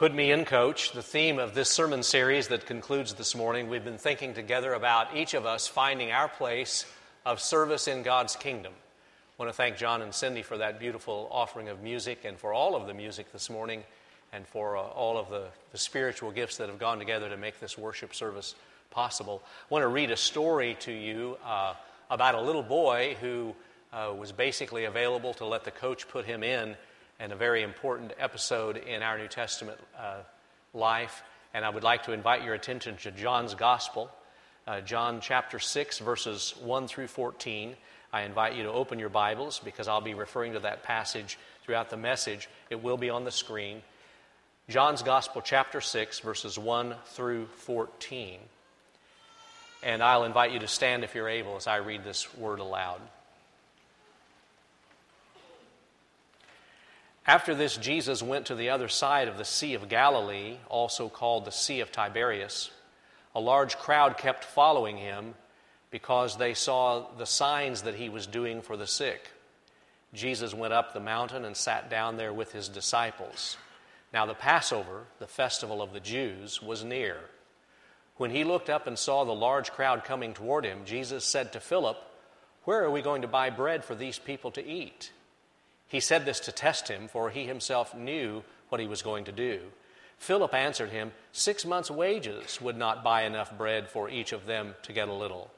Put Me In Coach, the theme of this sermon series that concludes this morning. We've been thinking together about each of us finding our place of service in God's kingdom. I want to thank John and Cindy for that beautiful offering of music and for all of the music this morning and for uh, all of the, the spiritual gifts that have gone together to make this worship service possible. I want to read a story to you uh, about a little boy who uh, was basically available to let the coach put him in and a very important episode in our New Testament uh, life. And I would like to invite your attention to John's Gospel, uh, John chapter 6, verses 1 through 14. I invite you to open your Bibles because I'll be referring to that passage throughout the message. It will be on the screen. John's Gospel, chapter 6, verses 1 through 14. And I'll invite you to stand if you're able as I read this word aloud. After this, Jesus went to the other side of the Sea of Galilee, also called the Sea of Tiberias. A large crowd kept following him because they saw the signs that he was doing for the sick. Jesus went up the mountain and sat down there with his disciples. Now, the Passover, the festival of the Jews, was near. When he looked up and saw the large crowd coming toward him, Jesus said to Philip, Where are we going to buy bread for these people to eat? He said this to test him, for he himself knew what he was going to do. Philip answered him, Six months' wages would not buy enough bread for each of them to get a little.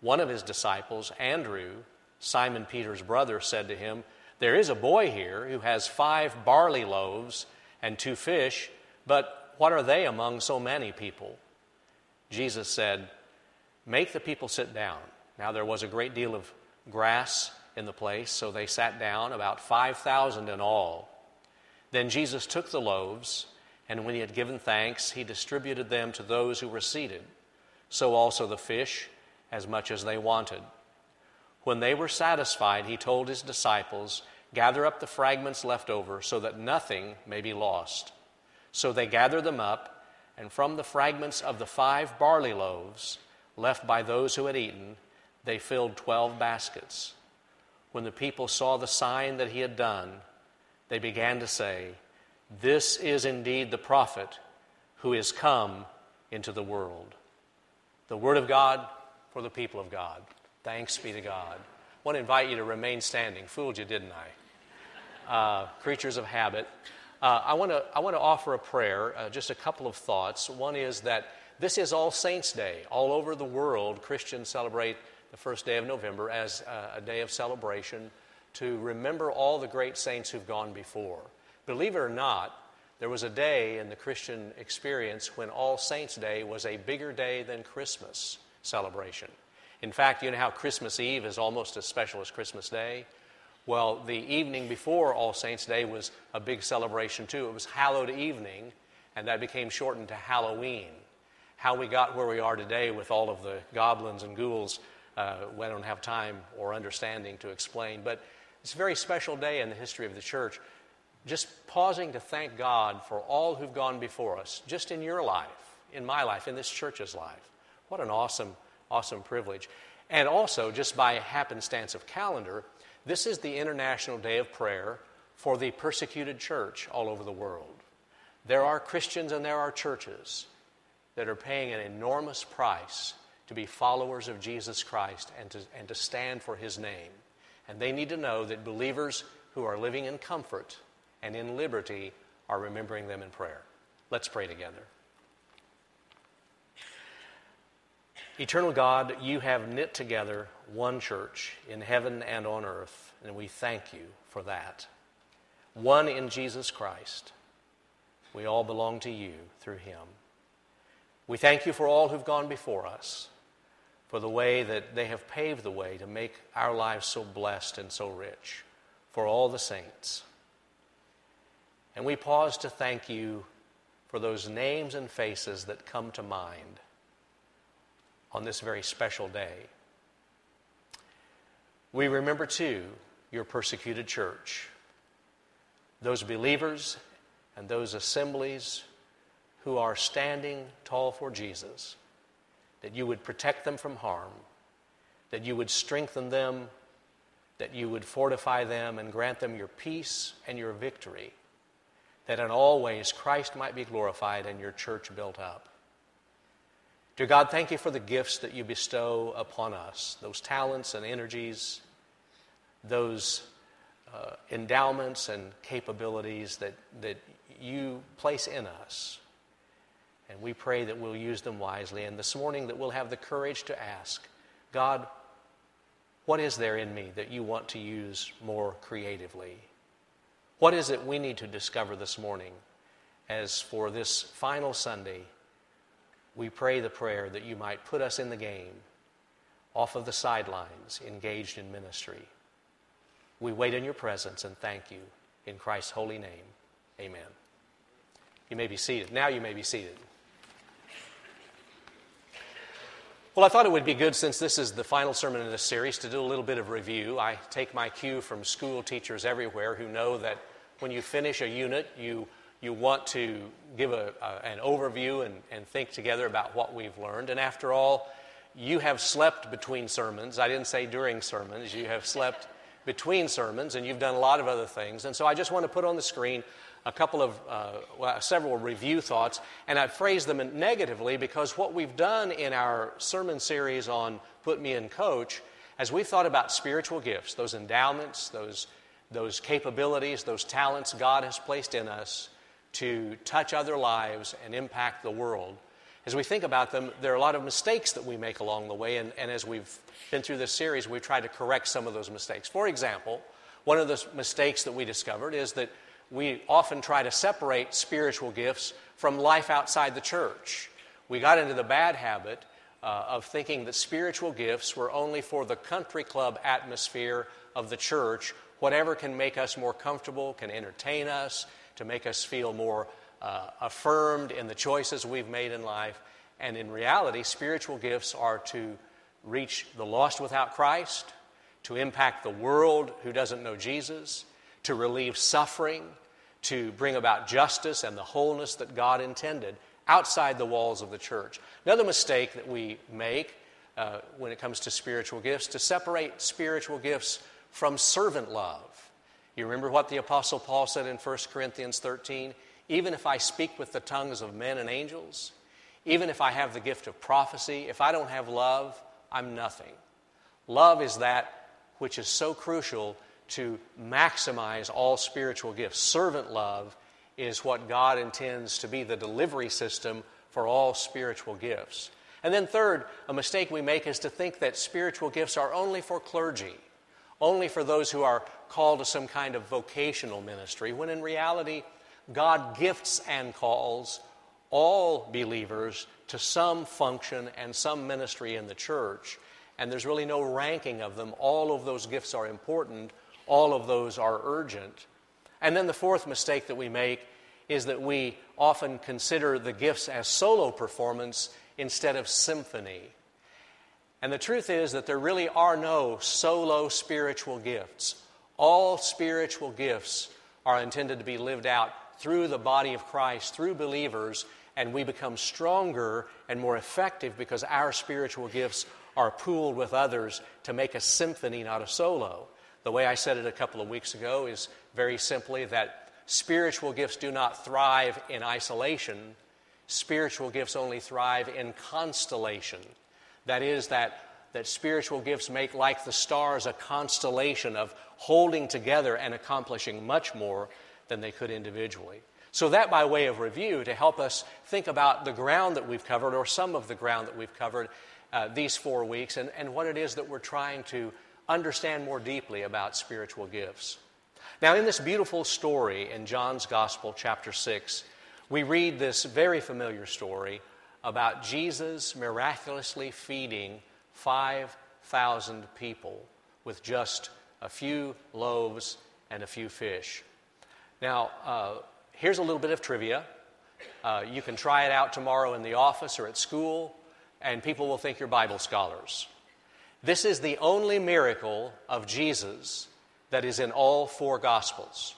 One of his disciples, Andrew, Simon Peter's brother, said to him, There is a boy here who has five barley loaves and two fish, but what are they among so many people? Jesus said, Make the people sit down. Now there was a great deal of grass in the place, so they sat down, about 5,000 in all. Then Jesus took the loaves, and when he had given thanks, he distributed them to those who were seated, so also the fish, as much as they wanted. When they were satisfied, he told his disciples, Gather up the fragments left over, so that nothing may be lost. So they gathered them up, and from the fragments of the five barley loaves left by those who had eaten, they filled twelve baskets. When the people saw the sign that he had done, they began to say, This is indeed the prophet who is come into the world. The Word of God for the people of God. Thanks be to God. I want to invite you to remain standing. Fooled you, didn't I? Uh, creatures of habit. Uh, I, want to, I want to offer a prayer, uh, just a couple of thoughts. One is that this is All Saints' Day. All over the world, Christians celebrate the first day of November as a, day of celebration to remember all the great saints who've gone before. Believe it or not, there was a day in the Christian experience when All Saints' Day was a bigger day than Christmas celebration. In fact, you know how Christmas Eve is almost as special as Christmas Day? Well, the evening before All Saints' Day was a big celebration too. It was Hallowed Evening, and that became shortened to Halloween. How we got where we are today with all of the goblins and ghouls uh, we don't have time or understanding to explain. But it's a very special day in the history of the church. Just pausing to thank God for all who've gone before us, just in your life, in my life, in this church's life. What an awesome, awesome privilege. And also, just by happenstance of calendar, this is the International Day of Prayer for the persecuted church all over the world. There are Christians and there are churches that are paying an enormous price to be followers of Jesus Christ and to, and to stand for his name. And they need to know that believers who are living in comfort and in liberty are remembering them in prayer. Let's pray together. Eternal God, you have knit together one church in heaven and on earth, and we thank you for that. One in Jesus Christ. We all belong to you through him. We thank you for all who've gone before us for the way that they have paved the way to make our lives so blessed and so rich, for all the saints. And we pause to thank you for those names and faces that come to mind on this very special day. We remember, too, your persecuted church, those believers and those assemblies who are standing tall for Jesus that you would protect them from harm, that you would strengthen them, that you would fortify them and grant them your peace and your victory. that in all ways Christ might be glorified and your church built up. Dear God, thank you for the gifts that you bestow upon us, those talents and energies, those uh, endowments and capabilities that, that you place in us. And we pray that we'll use them wisely. And this morning, that we'll have the courage to ask God, what is there in me that you want to use more creatively? What is it we need to discover this morning as for this final Sunday? We pray the prayer that you might put us in the game, off of the sidelines, engaged in ministry. We wait in your presence and thank you. In Christ's holy name, amen. You may be seated. Now you may be seated. Well, I thought it would be good since this is the final sermon in this series to do a little bit of review. I take my cue from school teachers everywhere who know that when you finish a unit, you, you want to give a, a, an overview and, and think together about what we've learned. And after all, you have slept between sermons. I didn't say during sermons, you have slept between sermons, and you've done a lot of other things. And so I just want to put on the screen a couple of, uh, well, several review thoughts, and I phrase them negatively because what we've done in our sermon series on Put Me in Coach, as we've thought about spiritual gifts, those endowments, those, those capabilities, those talents God has placed in us to touch other lives and impact the world, as we think about them, there are a lot of mistakes that we make along the way, and, and as we've been through this series, we've tried to correct some of those mistakes. For example, one of the mistakes that we discovered is that we often try to separate spiritual gifts from life outside the church. We got into the bad habit uh, of thinking that spiritual gifts were only for the country club atmosphere of the church. Whatever can make us more comfortable, can entertain us, to make us feel more uh, affirmed in the choices we've made in life. And in reality, spiritual gifts are to reach the lost without Christ, to impact the world who doesn't know Jesus, to relieve suffering, to bring about justice and the wholeness that God intended outside the walls of the church. Another mistake that we make uh, when it comes to spiritual gifts to separate spiritual gifts from servant love. You remember what the Apostle Paul said in 1 Corinthians 13? Even if I speak with the tongues of men and angels, even if I have the gift of prophecy, if I don't have love, I'm nothing. Love is that which is so crucial to maximize all spiritual gifts. Servant love is what God intends to be the delivery system for all spiritual gifts. And then, third, a mistake we make is to think that spiritual gifts are only for clergy, only for those who are called to some kind of vocational ministry, when in reality, God gifts and calls all believers to some function and some ministry in the church. And there's really no ranking of them. All of those gifts are important, all of those are urgent. And then the fourth mistake that we make is that we often consider the gifts as solo performance instead of symphony. And the truth is that there really are no solo spiritual gifts. All spiritual gifts are intended to be lived out through the body of Christ, through believers, and we become stronger and more effective because our spiritual gifts are pooled with others to make a symphony, not a solo. The way I said it a couple of weeks ago is very simply that spiritual gifts do not thrive in isolation, spiritual gifts only thrive in constellation. That is, that, that spiritual gifts make, like the stars, a constellation of holding together and accomplishing much more than they could individually. So, that by way of review, to help us think about the ground that we've covered, or some of the ground that we've covered uh, these four weeks, and, and what it is that we're trying to understand more deeply about spiritual gifts. Now, in this beautiful story in John's Gospel, chapter 6, we read this very familiar story about Jesus miraculously feeding 5,000 people with just a few loaves and a few fish. Now, uh, here's a little bit of trivia. Uh, you can try it out tomorrow in the office or at school, and people will think you're Bible scholars. This is the only miracle of Jesus that is in all four Gospels.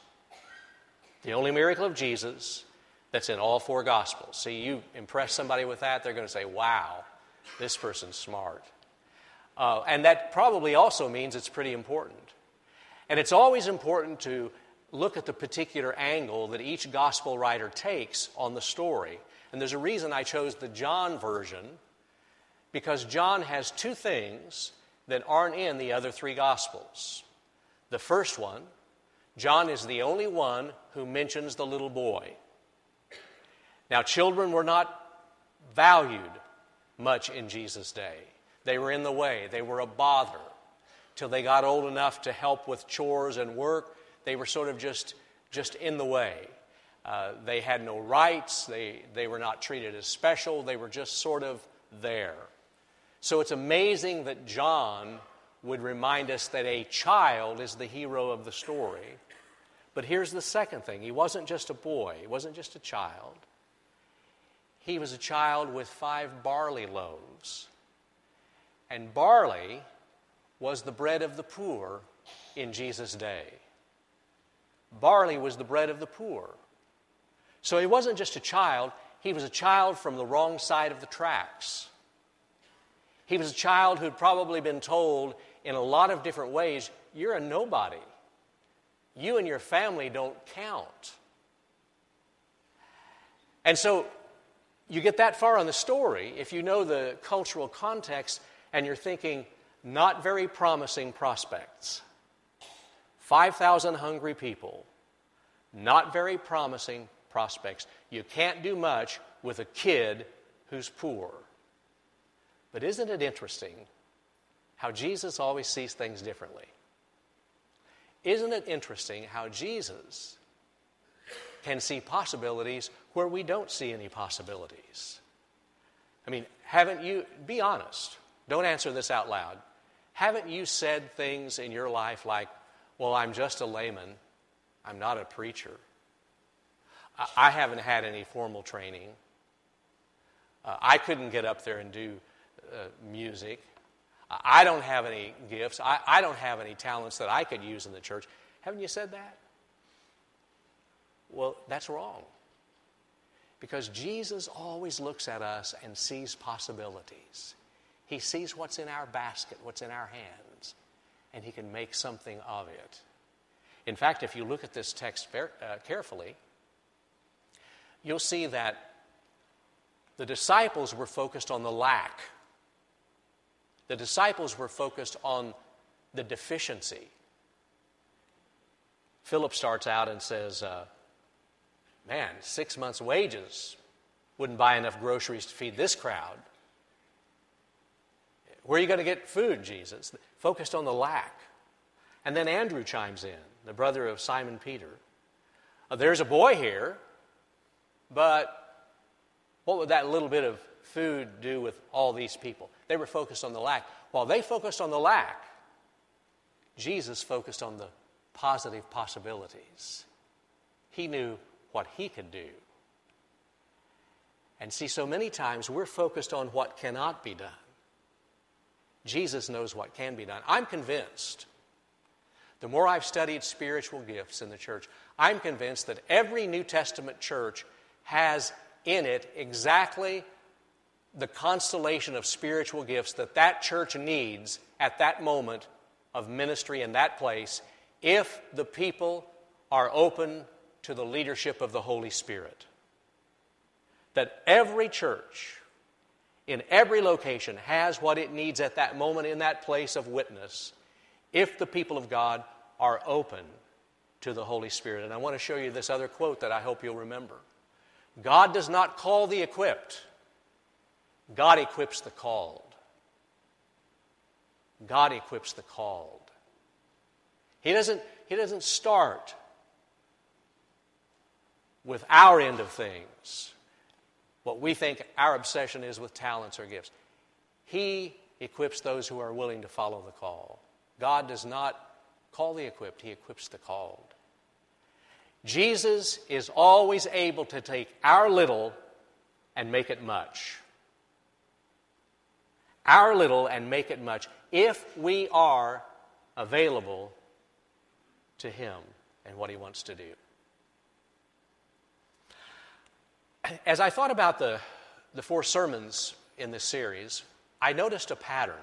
The only miracle of Jesus that's in all four Gospels. See, you impress somebody with that, they're going to say, wow, this person's smart. Uh, and that probably also means it's pretty important. And it's always important to look at the particular angle that each gospel writer takes on the story. And there's a reason I chose the John version, because John has two things that aren't in the other three gospels. The first one, John is the only one who mentions the little boy. Now, children were not valued much in Jesus' day. They were in the way, they were a bother. Till they got old enough to help with chores and work, they were sort of just, just in the way. Uh, they had no rights, they, they were not treated as special, they were just sort of there. So it's amazing that John would remind us that a child is the hero of the story. But here's the second thing he wasn't just a boy, he wasn't just a child. He was a child with five barley loaves. And barley was the bread of the poor in Jesus' day. Barley was the bread of the poor. So he wasn't just a child, he was a child from the wrong side of the tracks. He was a child who'd probably been told in a lot of different ways, You're a nobody. You and your family don't count. And so you get that far on the story if you know the cultural context and you're thinking, not very promising prospects. 5,000 hungry people, not very promising prospects. You can't do much with a kid who's poor. But isn't it interesting how Jesus always sees things differently? Isn't it interesting how Jesus can see possibilities where we don't see any possibilities? I mean, haven't you, be honest, don't answer this out loud. Haven't you said things in your life like, well, I'm just a layman, I'm not a preacher? I haven't had any formal training. Uh, I couldn't get up there and do uh, music. I don't have any gifts. I, I don't have any talents that I could use in the church. Haven't you said that? Well, that's wrong. Because Jesus always looks at us and sees possibilities. He sees what's in our basket, what's in our hands, and He can make something of it. In fact, if you look at this text uh, carefully, you'll see that the disciples were focused on the lack the disciples were focused on the deficiency. Philip starts out and says, uh, Man, six months' wages wouldn't buy enough groceries to feed this crowd. Where are you going to get food, Jesus? Focused on the lack. And then Andrew chimes in, the brother of Simon Peter. Uh, there's a boy here, but what would that little bit of food do with all these people? They were focused on the lack. While they focused on the lack, Jesus focused on the positive possibilities. He knew what he could do. And see, so many times we're focused on what cannot be done. Jesus knows what can be done. I'm convinced, the more I've studied spiritual gifts in the church, I'm convinced that every New Testament church has in it exactly the constellation of spiritual gifts that that church needs at that moment of ministry in that place if the people are open to the leadership of the Holy Spirit. That every church in every location has what it needs at that moment in that place of witness if the people of God are open to the Holy Spirit. And I want to show you this other quote that I hope you'll remember God does not call the equipped God equips the called. God equips the called. He doesn't, he doesn't start with our end of things, what we think our obsession is with talents or gifts. He equips those who are willing to follow the call. God does not call the equipped, He equips the called. Jesus is always able to take our little and make it much our little and make it much if we are available to Him and what He wants to do. As I thought about the, the four sermons in this series, I noticed a pattern.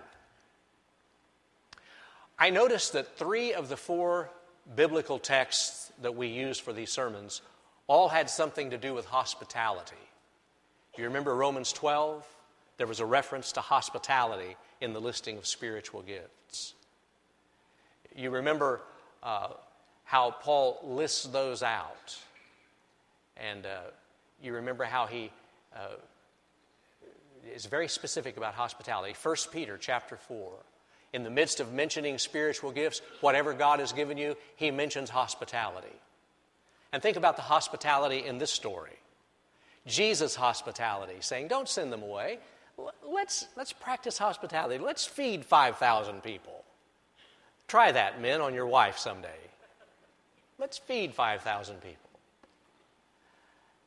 I noticed that three of the four biblical texts that we use for these sermons all had something to do with hospitality. You remember Romans 12? There was a reference to hospitality in the listing of spiritual gifts. You remember uh, how Paul lists those out. And uh, you remember how he uh, is very specific about hospitality. 1 Peter chapter 4. In the midst of mentioning spiritual gifts, whatever God has given you, he mentions hospitality. And think about the hospitality in this story. Jesus' hospitality, saying, Don't send them away. Let's, let's practice hospitality. Let's feed 5,000 people. Try that, men, on your wife someday. Let's feed 5,000 people.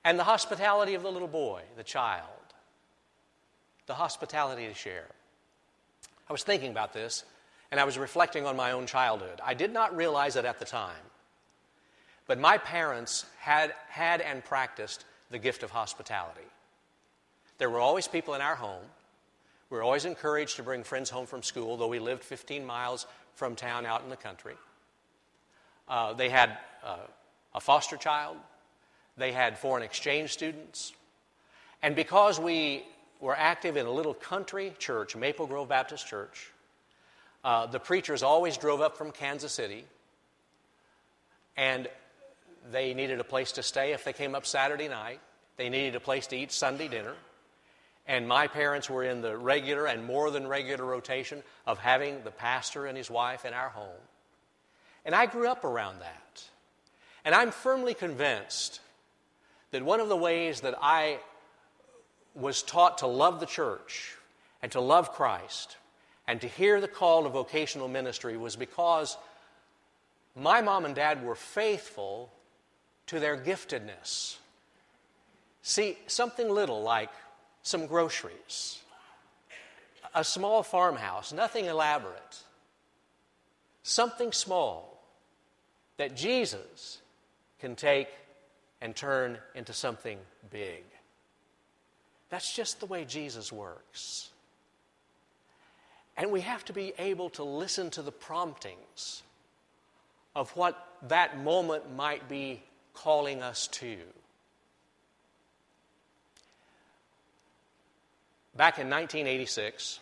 And the hospitality of the little boy, the child, the hospitality to share. I was thinking about this, and I was reflecting on my own childhood. I did not realize it at the time, but my parents had, had and practiced the gift of hospitality. There were always people in our home. We were always encouraged to bring friends home from school, though we lived 15 miles from town out in the country. Uh, they had uh, a foster child, they had foreign exchange students. And because we were active in a little country church, Maple Grove Baptist Church, uh, the preachers always drove up from Kansas City, and they needed a place to stay if they came up Saturday night. They needed a place to eat Sunday dinner. And my parents were in the regular and more than regular rotation of having the pastor and his wife in our home. And I grew up around that. And I'm firmly convinced that one of the ways that I was taught to love the church and to love Christ and to hear the call to vocational ministry was because my mom and dad were faithful to their giftedness. See, something little like some groceries, a small farmhouse, nothing elaborate, something small that Jesus can take and turn into something big. That's just the way Jesus works. And we have to be able to listen to the promptings of what that moment might be calling us to. Back in 1986,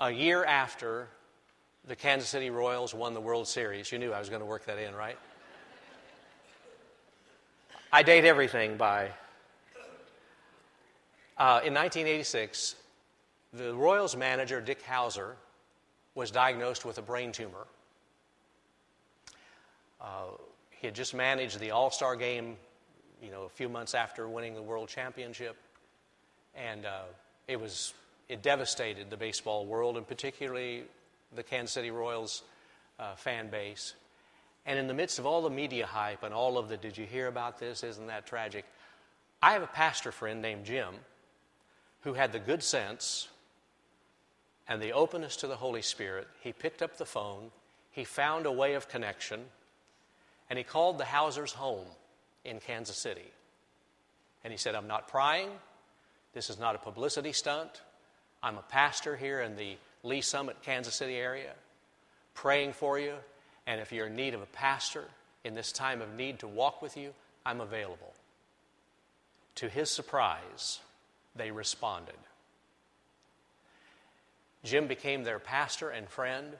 a year after the Kansas City Royals won the World Series, you knew I was going to work that in, right? I date everything by. Uh, in 1986, the Royals manager, Dick Howser, was diagnosed with a brain tumor. Uh, he had just managed the All Star game, you know, a few months after winning the World Championship and uh, it was it devastated the baseball world, and particularly the Kansas City Royals uh, fan base. And in the midst of all the media hype and all of the "Did you hear about this? Isn't that tragic?" I have a pastor friend named Jim who had the good sense and the openness to the Holy Spirit. He picked up the phone, he found a way of connection, and he called the Howsers home in Kansas City. And he said, I'm not prying, this is not a publicity stunt. I'm a pastor here in the Lee Summit, Kansas City area, praying for you. And if you're in need of a pastor in this time of need to walk with you, I'm available. To his surprise, they responded. Jim became their pastor and friend.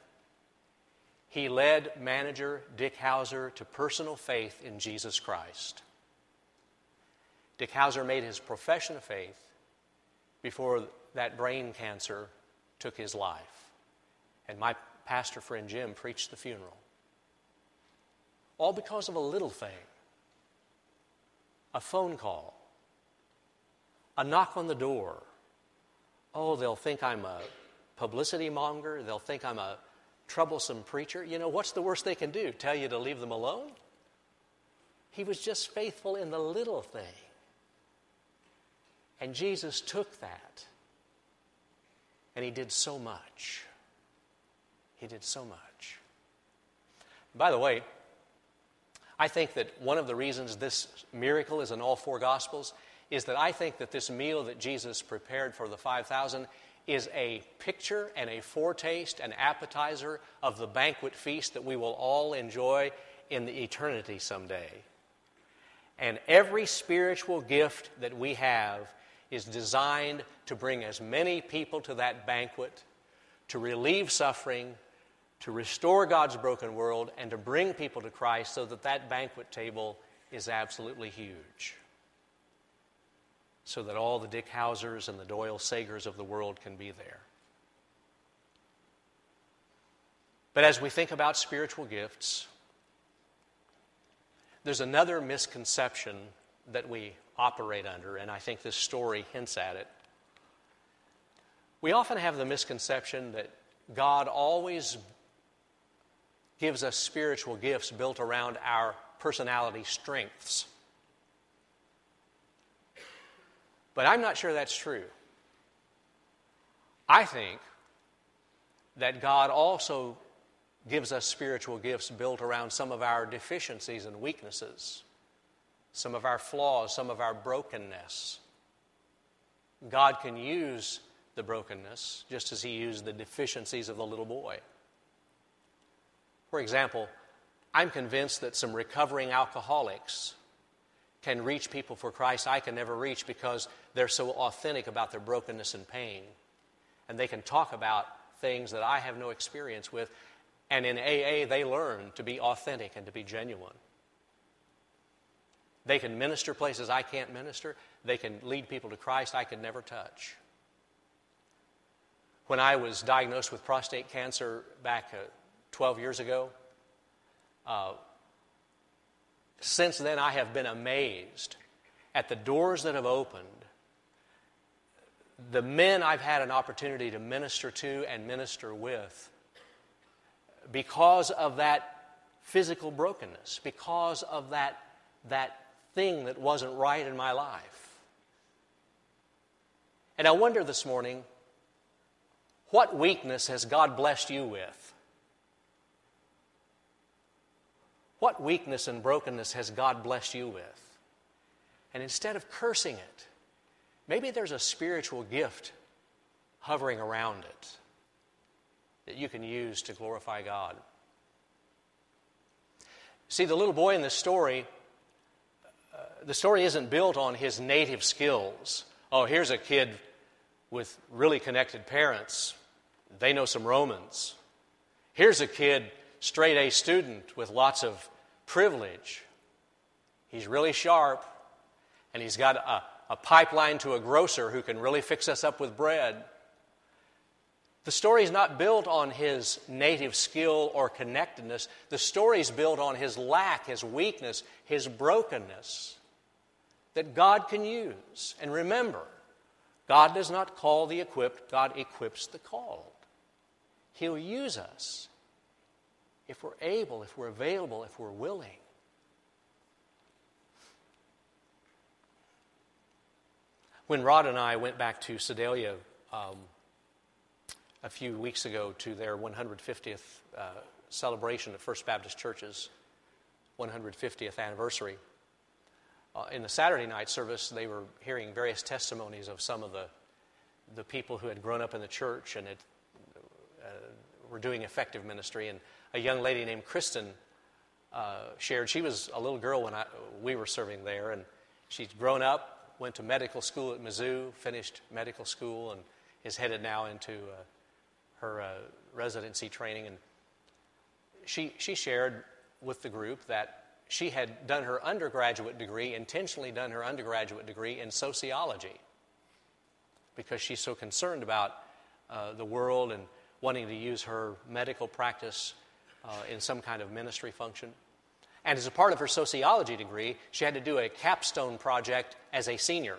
He led manager Dick Howser to personal faith in Jesus Christ. Dick Howser made his profession of faith before that brain cancer took his life. And my pastor friend Jim preached the funeral. All because of a little thing a phone call, a knock on the door. Oh, they'll think I'm a publicity monger. They'll think I'm a troublesome preacher. You know, what's the worst they can do? Tell you to leave them alone? He was just faithful in the little thing. And Jesus took that and he did so much. He did so much. By the way, I think that one of the reasons this miracle is in all four Gospels is that I think that this meal that Jesus prepared for the 5,000 is a picture and a foretaste, an appetizer of the banquet feast that we will all enjoy in the eternity someday. And every spiritual gift that we have is designed to bring as many people to that banquet, to relieve suffering, to restore God's broken world, and to bring people to Christ so that that banquet table is absolutely huge so that all the Dick Howsers and the Doyle Sagers of the world can be there. But as we think about spiritual gifts, there's another misconception that we operate under, and I think this story hints at it. We often have the misconception that God always gives us spiritual gifts built around our personality strengths. But I'm not sure that's true. I think that God also gives us spiritual gifts built around some of our deficiencies and weaknesses, some of our flaws, some of our brokenness. God can use the brokenness just as He used the deficiencies of the little boy. For example, I'm convinced that some recovering alcoholics can reach people for Christ I can never reach because they're so authentic about their brokenness and pain. And they can talk about things that I have no experience with. And in AA, they learn to be authentic and to be genuine. They can minister places I can't minister. They can lead people to Christ I could never touch. When I was diagnosed with prostate cancer back uh, 12 years ago, uh, since then, I have been amazed at the doors that have opened, the men I've had an opportunity to minister to and minister with because of that physical brokenness, because of that, that thing that wasn't right in my life. And I wonder this morning what weakness has God blessed you with? What weakness and brokenness has God blessed you with? And instead of cursing it, maybe there's a spiritual gift hovering around it that you can use to glorify God. See, the little boy in this story, uh, the story isn't built on his native skills. Oh, here's a kid with really connected parents. They know some Romans. Here's a kid straight A student with lots of privilege. He's really sharp, and he's got a, a pipeline to a grocer who can really fix us up with bread. The story is not built on his native skill or connectedness. The story is built on his lack, his weakness, his brokenness that God can use. And remember, God does not call the equipped, God equips the called. He'll use us if we're able, if we're available, if we're willing. When Rod and I went back to Sedalia um, a few weeks ago to their 150th uh, celebration at First Baptist Church's 150th anniversary, uh, in the Saturday night service, they were hearing various testimonies of some of the, the people who had grown up in the church and had, uh, were doing effective ministry. And a young lady named Kristen uh, shared. She was a little girl when I, we were serving there, and she's grown up, went to medical school at Mizzou, finished medical school, and is headed now into uh, her uh, residency training. And she, she shared with the group that she had done her undergraduate degree, intentionally done her undergraduate degree in sociology, because she's so concerned about uh, the world and wanting to use her medical practice uh, in some kind of ministry function. And as a part of her sociology degree, she had to do a capstone project as a senior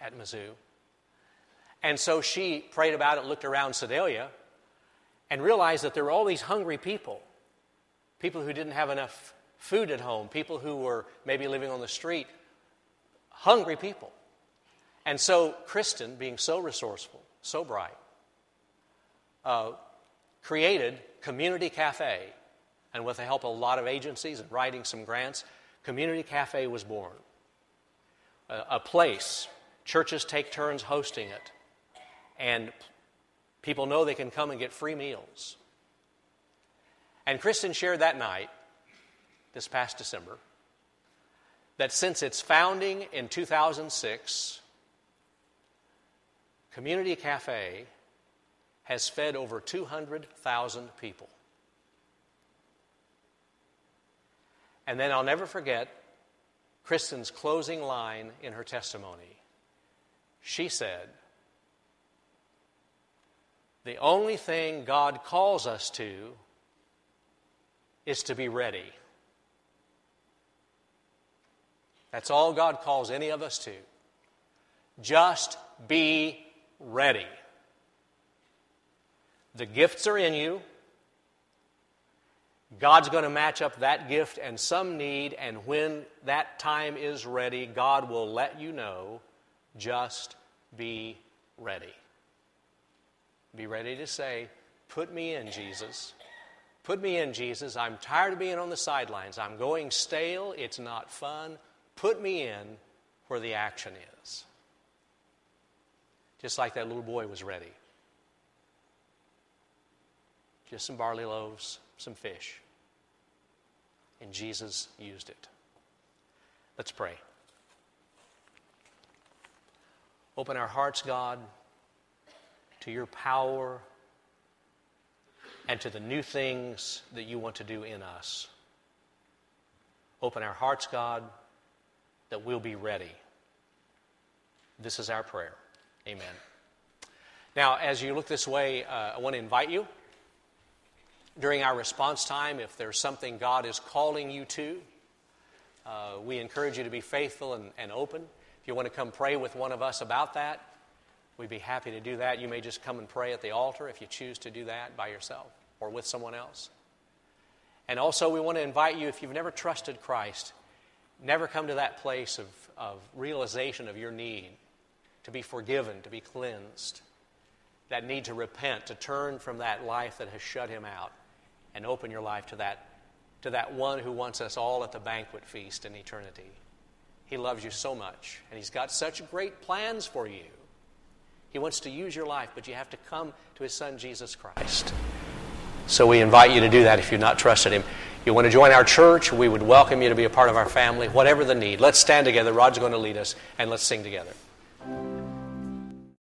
at Mizzou. And so she prayed about it, looked around Sedalia, and realized that there were all these hungry people people who didn't have enough food at home, people who were maybe living on the street, hungry people. And so Kristen, being so resourceful, so bright, uh, created Community Cafe. And with the help of a lot of agencies and writing some grants, Community Cafe was born. A, a place, churches take turns hosting it. and people know they can come and get free meals. And Kristen shared that night, this past December, that since its founding in 2006, Community Cafe has fed over 200,000 people. And then I'll never forget Kristen's closing line in her testimony. She said, The only thing God calls us to is to be ready. That's all God calls any of us to. Just be ready. The gifts are in you. God's going to match up that gift and some need, and when that time is ready, God will let you know. Just be ready. Be ready to say, Put me in, Jesus. Put me in, Jesus. I'm tired of being on the sidelines. I'm going stale. It's not fun. Put me in where the action is. Just like that little boy was ready. Just some barley loaves, some fish. And Jesus used it. Let's pray. Open our hearts, God, to your power and to the new things that you want to do in us. Open our hearts, God, that we'll be ready. This is our prayer. Amen. Now, as you look this way, uh, I want to invite you during our response time, if there's something God is calling you to, uh, we encourage you to be faithful and, and open. If you want to come pray with one of us about that, we'd be happy to do that. You may just come and pray at the altar if you choose to do that by yourself or with someone else. And also, we want to invite you, if you've never trusted Christ, never come to that place of, of realization of your need to be forgiven, to be cleansed, that need to repent, to turn from that life that has shut him out and open your life to that, to that one who wants us all at the banquet feast in eternity. He loves you so much, and He's got such great plans for you. He wants to use your life, but you have to come to His Son, Jesus Christ. So we invite you to do that if you've not trusted Him. You want to join our church, we would welcome you to be a part of our family, whatever the need. Let's stand together. Rod's going to lead us, and let's sing together.